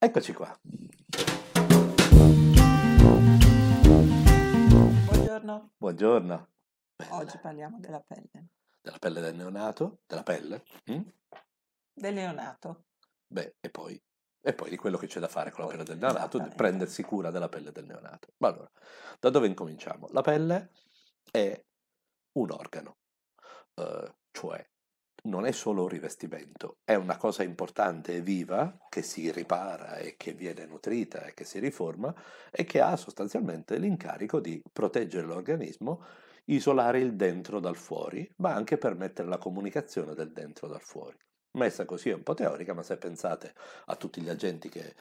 Eccoci qua. Buongiorno, Buongiorno. oggi parliamo della pelle, Della pelle del neonato? Della pelle? Mm? del neonato. Beh, e poi, e poi di quello che c'è da fare con la pelle del neonato, di prendersi cura della pelle del neonato. Ma allora, da dove incominciamo? La pelle è un organo, eh, cioè non è solo un rivestimento, è una cosa importante e viva che si ripara e che viene nutrita e che si riforma e che ha sostanzialmente l'incarico di proteggere l'organismo, isolare il dentro dal fuori, ma anche permettere la comunicazione del dentro dal fuori. Messa così è un po' teorica, ma se pensate a tutti gli agenti che,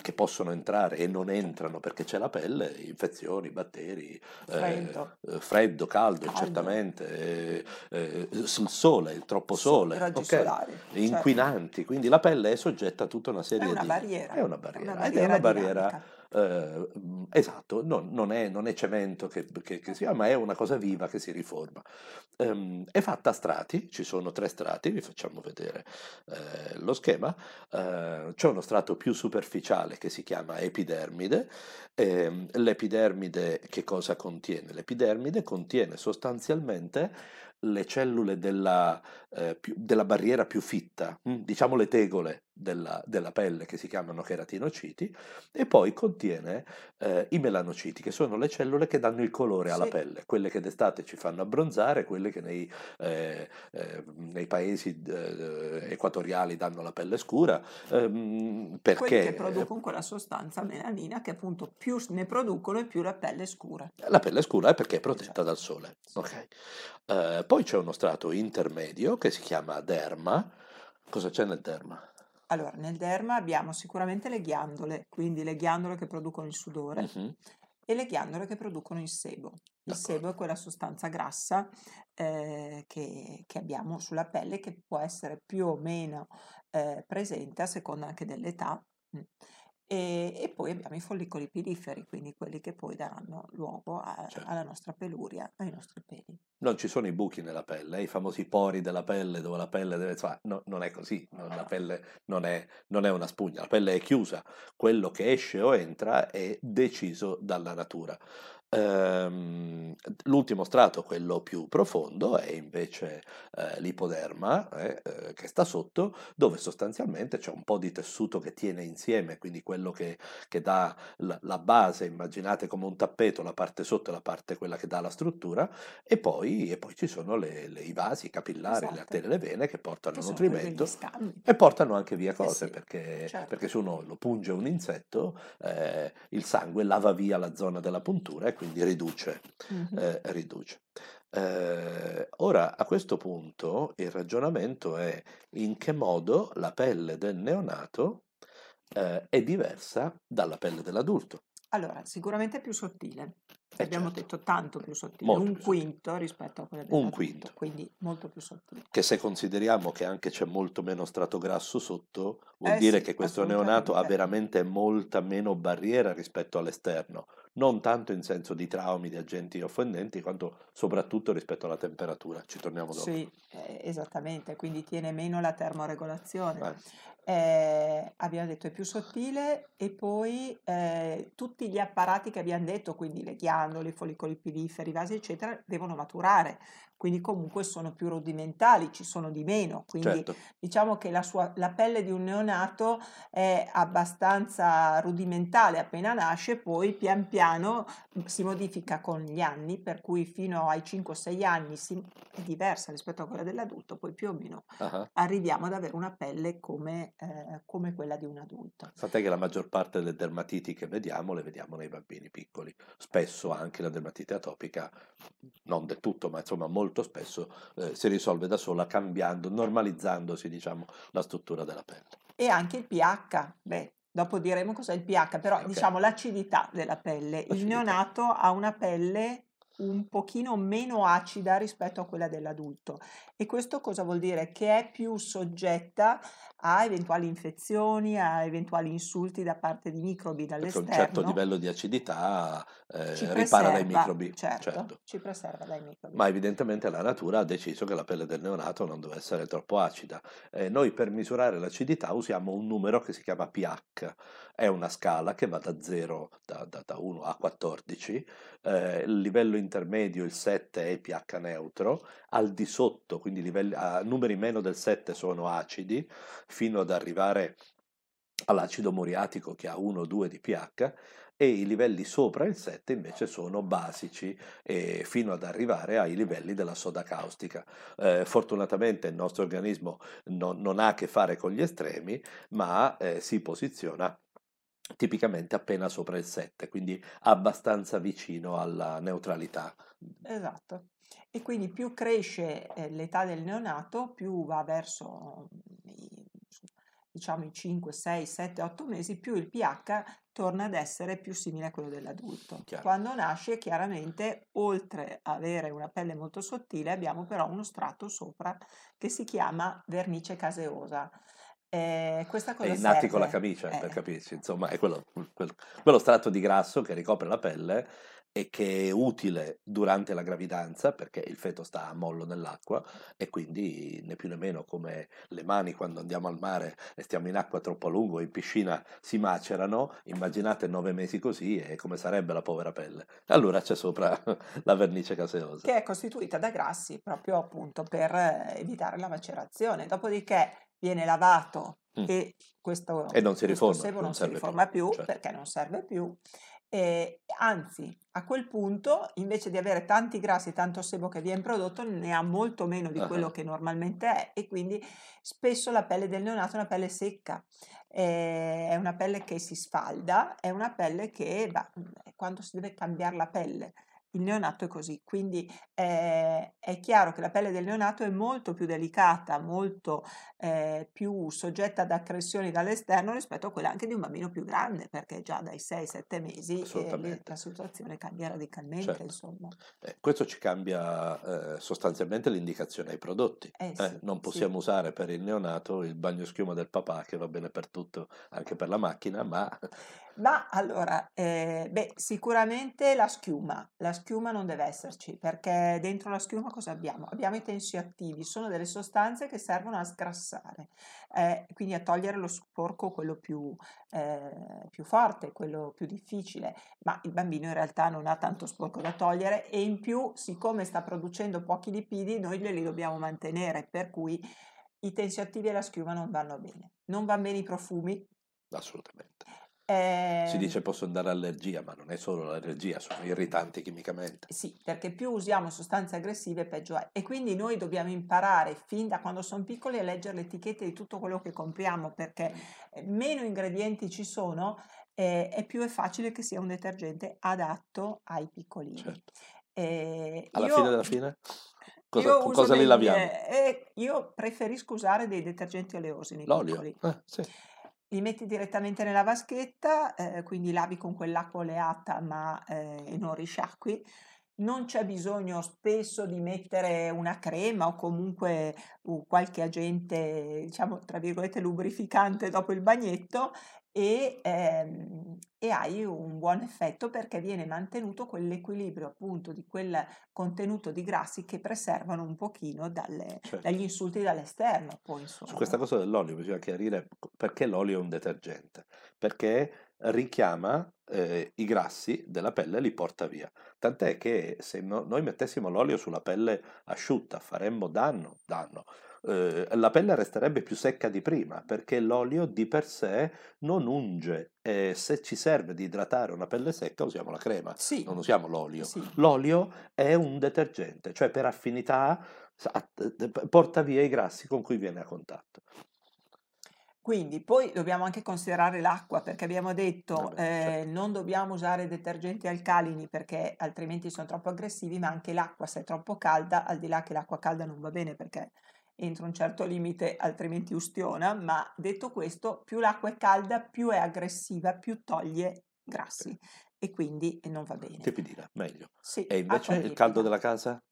che possono entrare e non entrano perché c'è la pelle, infezioni, batteri, eh, Freddo. eh, freddo, caldo, Caldo. certamente, eh, eh, il sole, il troppo So- sole, raggi ok? solari, certo. inquinanti, quindi la pelle è soggetta a tutta una È serie una di... barriera, È una è barriera, una ed è una barriera barriera. Eh, esatto, non, non è, non è cemento che, che- che si ma è una cosa viva che si riforma. Ehm, è fatta a strati, ci sono tre strati, vi facciamo vedere eh, lo schema. Eh, c'è uno strato più superficiale che si chiama epidermide. Ehm, l'epidermide che cosa contiene? L'epidermide contiene sostanzialmente le cellule della, eh, più- della barriera più fitta, mm, diciamo le tegole della, della pelle che si chiamano cheratinociti, e poi contiene eh, i melanociti, che sono le cellule che danno il colore alla Sì. pelle, quelle che d'estate ci fanno abbronzare, quelle che nei, eh, eh, nei paesi eh, equatoriali danno la pelle scura, ehm, Quelli perché che producono quella sostanza melanina che appunto più ne producono e più la pelle è scura. La pelle scura è perché è protetta Esatto. dal sole. ok? Eh, poi c'è uno strato intermedio che si chiama derma. Cosa c'è nel derma? Allora, nel derma abbiamo sicuramente le ghiandole, quindi le ghiandole che producono il sudore Mhm, e le ghiandole che producono il sebo. Il D'accordo. sebo è quella sostanza grassa eh, che, che abbiamo sulla pelle che può essere più o meno eh, presente a seconda anche dell'età. E, e poi abbiamo i follicoli piliferi, quindi quelli che poi daranno luogo a- Certo. alla nostra peluria, ai nostri peli. Non ci sono i buchi nella pelle, eh, i famosi pori della pelle dove la pelle deve... insomma, no, non è così, no, la pelle non è, non è una spugna, la pelle è chiusa, quello che esce o entra è deciso dalla natura. Ehm, l'ultimo strato, quello più profondo, è invece eh, l'ipoderma, eh, eh, che sta sotto, dove sostanzialmente c'è un po' di tessuto che tiene insieme, quindi quello che, che dà la, la base, immaginate come un tappeto, la parte sotto e la parte quella che dà la struttura, e poi, e poi ci sono le- le- i vasi, i capillari, le Esatto. arterie e le vene che portano Che nutrimento e portano anche via Eh cose, sì, perché, certo. perché se uno lo punge un insetto, eh, il sangue lava via la zona della puntura e quindi riduce. Mhm. Eh, riduce. Eh, ora, a questo punto, il ragionamento è in che modo la pelle del neonato eh, è diversa dalla pelle dell'adulto. Allora, sicuramente più sottile. Eh, Abbiamo certo. detto tanto più sottile, Molto un più sottile. quinto rispetto a quella Un dell'adulto, quinto. quindi molto più sottile. Che se consideriamo che anche c'è molto meno strato grasso sotto, vuol Eh dire sì, che questo neonato ha veramente molta meno barriera rispetto all'esterno, non tanto in senso di traumi, di agenti offendenti, quanto soprattutto rispetto alla temperatura. Ci torniamo dopo. Sì, eh, esattamente, quindi tiene meno la termoregolazione. Eh, Eh, abbiamo detto è più sottile e poi eh, tutti gli apparati che abbiamo detto, quindi le ghiandole, i follicoli piliferi, i vasi, eccetera, devono maturare, quindi comunque sono più rudimentali, ci sono di meno, quindi certo, diciamo che la, sua, la pelle di un neonato è abbastanza rudimentale appena nasce, poi pian piano si modifica con gli anni, per cui fino ai 5-6 anni si- è diversa rispetto a quella dell'adulto, poi più o meno ah, arriviamo ad avere una pelle come, eh, come quella di un adulto. Tant'è che la maggior parte delle dermatiti che vediamo le vediamo nei bambini piccoli. Spesso anche la dermatite atopica, non del tutto, ma insomma molto spesso eh, si risolve da sola cambiando, normalizzandosi diciamo la struttura della pelle. E anche il pH, beh, dopo diremo cos'è il pH, però Ok. diciamo l'acidità della pelle. Il L'acidità. neonato ha una pelle un pochino meno acida rispetto a quella dell'adulto e questo cosa vuol dire? Che è più soggetta a eventuali infezioni, a eventuali insulti da parte di microbi Perché un certo dall'esterno. livello di acidità eh, ripara dai microbi, certo, certo. ci preserva dai microbi. Ma evidentemente la natura ha deciso che la pelle del neonato non deve essere troppo acida. Eh, noi per misurare l'acidità usiamo un numero che si chiama pH, è una scala che va da 0, da, da- da 1 a 14, eh, il livello intermedio, il 7 è pH neutro, al di sotto, quindi livelli- a numeri meno del 7 sono acidi, fino ad arrivare all'acido muriatico che ha 1-2 di pH e i livelli sopra il 7 invece sono basici e fino ad arrivare ai livelli della soda caustica. Eh, fortunatamente il nostro organismo non, non ha a che fare con gli estremi, ma eh, si posiziona tipicamente appena sopra il 7, quindi abbastanza vicino alla neutralità. Esatto. E quindi più cresce eh, l'età del neonato, più va verso mm, i, diciamo i 5, 6, 7, 8 mesi, più il pH torna ad essere più simile a quello dell'adulto. Chiaro. Quando nasce, chiaramente, oltre ad avere una pelle molto sottile, abbiamo però uno strato sopra che si chiama vernice caseosa. Eh, questa È cosa i nati con la camicia, per Eh, capirci, insomma, è quello, quel- quello strato di grasso che ricopre la pelle e che è utile durante la gravidanza perché il feto sta a mollo nell'acqua e quindi né più né meno come le mani quando andiamo al mare e stiamo in acqua troppo a lungo in piscina si macerano, immaginate nove mesi così e come sarebbe la povera pelle. Allora c'è sopra la vernice caseosa. che è costituita da grassi proprio appunto per eh, evitare la macerazione. Dopodiché viene lavato Mm. e questo, E non si riforma, sebo non non si serve più, riforma più certo. perché non serve più. E, anzi, a quel punto, invece di avere tanti grassi e tanto sebo che viene prodotto, ne ha molto meno di quello Ah, che normalmente è e quindi spesso la pelle del neonato è una pelle secca, eh, è una pelle che si sfalda, è una pelle che bah, quando si deve cambiare la pelle. Il neonato è così, quindi eh, è chiaro che la pelle del neonato è molto più delicata, molto eh, più soggetta ad aggressioni dall'esterno rispetto a quella anche di un bambino più grande, perché già dai 6-7 mesi eh, la situazione cambia radicalmente, Certo. insomma. Eh, questo ci cambia eh, sostanzialmente l'indicazione ai prodotti. Sì, non sì. possiamo usare per il neonato il bagno schiuma del papà, che va bene per tutto, anche per la macchina, ma Ma allora, eh, beh, sicuramente la schiuma, la schiuma non deve esserci perché dentro la schiuma cosa abbiamo? Abbiamo i tensioattivi, sono delle sostanze che servono a sgrassare, eh, quindi a togliere lo sporco, quello più, eh, più forte, quello più difficile, ma il bambino in realtà non ha tanto sporco da togliere e in più, siccome sta producendo pochi lipidi, noi glieli dobbiamo mantenere, per cui i tensioattivi e la schiuma non vanno bene. Non vanno bene i profumi. assolutamente. Si ehm, dice possono dare allergia, ma non è solo l'allergia, sono irritanti chimicamente. Sì, perché più usiamo sostanze aggressive peggio è. E quindi noi dobbiamo imparare fin da quando sono piccoli a leggere le etichette di tutto quello che compriamo, perché eh, meno ingredienti ci sono eh, e più è facile che sia un detergente adatto ai piccolini. Certo. Eh, Alla io- fine della fine? Cosa, io cosa li laviamo? eh, io preferisco usare dei detergenti oleosi nei L'olio? piccoli. Eh, sì. Li metti direttamente nella vaschetta, eh, quindi lavi con quell'acqua oleata ma eh, non risciacqui. Non c'è bisogno spesso di mettere una crema o comunque uh, qualche agente, diciamo, tra virgolette, lubrificante dopo il bagnetto e, ehm, e hai un buon effetto perché viene mantenuto quell'equilibrio appunto di quel contenuto di grassi che preservano un pochino dalle- Certo. dagli insulti dall'esterno. Poi, insomma. Su questa cosa dell'olio bisogna chiarire perché l'olio è un detergente, perché richiama eh, i grassi della pelle e li porta via. Tant'è che se no- noi mettessimo l'olio sulla pelle asciutta faremmo danno, danno. Eh, la pelle resterebbe più secca di prima perché l'olio di per sé non unge e se ci serve di idratare una pelle secca usiamo la crema, Sì, non usiamo l'olio. sì. L'olio è un detergente, cioè per affinità porta via i grassi con cui viene a contatto. Quindi poi dobbiamo anche considerare l'acqua perché abbiamo detto Vabbè, eh, certo. non dobbiamo usare detergenti alcalini perché altrimenti sono troppo aggressivi, ma anche l'acqua se è troppo calda, al di là che l'acqua calda non va bene perché entro un certo limite altrimenti ustiona, ma detto questo, più l'acqua è calda, più è aggressiva, più toglie grassi e quindi non va bene. Tiepidina, meglio. Sì, E invece il caldo della casa?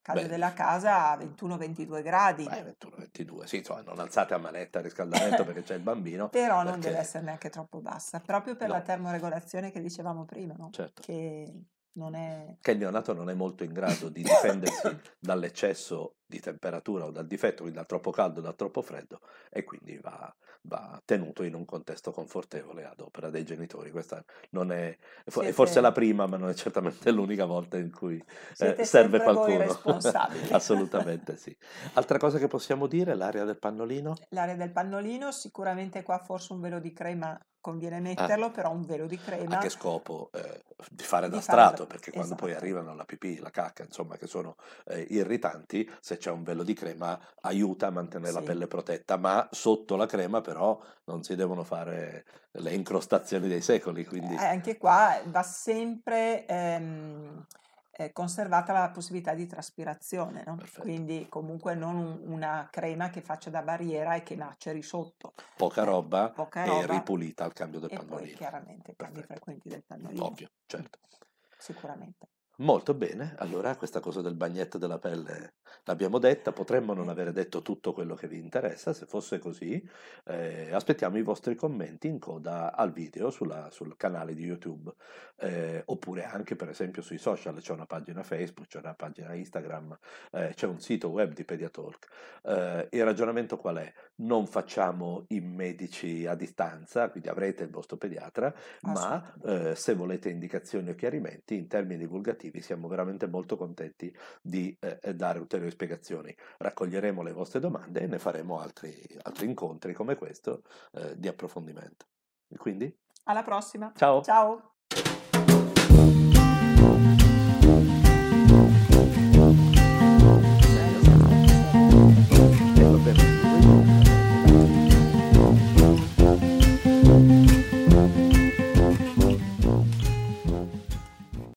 Caldo Beh, della casa a 21-22 gradi, beh, 21, 22, sì, insomma, non alzate a manetta il riscaldamento perché c'è il bambino, però non deve perché essere neanche troppo bassa, proprio per la no, termoregolazione che dicevamo prima, no? certo. Che non è... Che il neonato non è molto in grado di difendersi dall'eccesso di temperatura o dal difetto, quindi dal troppo caldo o dal troppo freddo, e quindi va, va tenuto in un contesto confortevole ad opera dei genitori. Questa non è, fo- è forse la Siete, prima, ma non è certamente l'unica volta in cui eh, siete serve qualcuno. Assolutamente sì. Altra cosa che possiamo dire, l'area del pannolino? L'area del pannolino, sicuramente qua forse un velo di crema conviene Ah, metterlo, però un velo di a che crema scopo? Eh, di fare da strato, perché quando poi Esatto, arrivano la pipì, la cacca, insomma, che sono eh, irritanti, se c'è un velo di crema aiuta a mantenere la sì. pelle protetta, ma sotto la crema però non si devono fare le incrostazioni dei secoli, quindi Eh, anche qua va sempre ehm, eh, conservata la possibilità di traspirazione, no? Quindi comunque non un- una crema che faccia da barriera e che maceri sotto. Poca Eh, roba poca e roba ripulita al cambio del e poi pannolino. chiaramente cambi frequenti del pannolino. Ovvio, certo. Sicuramente. Molto bene, allora questa cosa del bagnetto della pelle l'abbiamo detta, potremmo non avere detto tutto quello che vi interessa, se fosse così eh, aspettiamo i vostri commenti in coda al video sulla- sul canale di YouTube eh, oppure anche per esempio sui social, c'è una pagina Facebook, c'è una pagina Instagram, eh, c'è un sito web di Pediatalk. Eh, il ragionamento qual è? Non facciamo i medici a distanza, quindi avrete il vostro pediatra, ma eh, se volete indicazioni o chiarimenti in termini divulgativi siamo veramente molto contenti di eh, eh, dare ulteriori spiegazioni. Raccoglieremo le vostre domande e ne faremo altri, altri incontri come questo eh, di approfondimento. Quindi, Alla prossima. ciao! Ciao.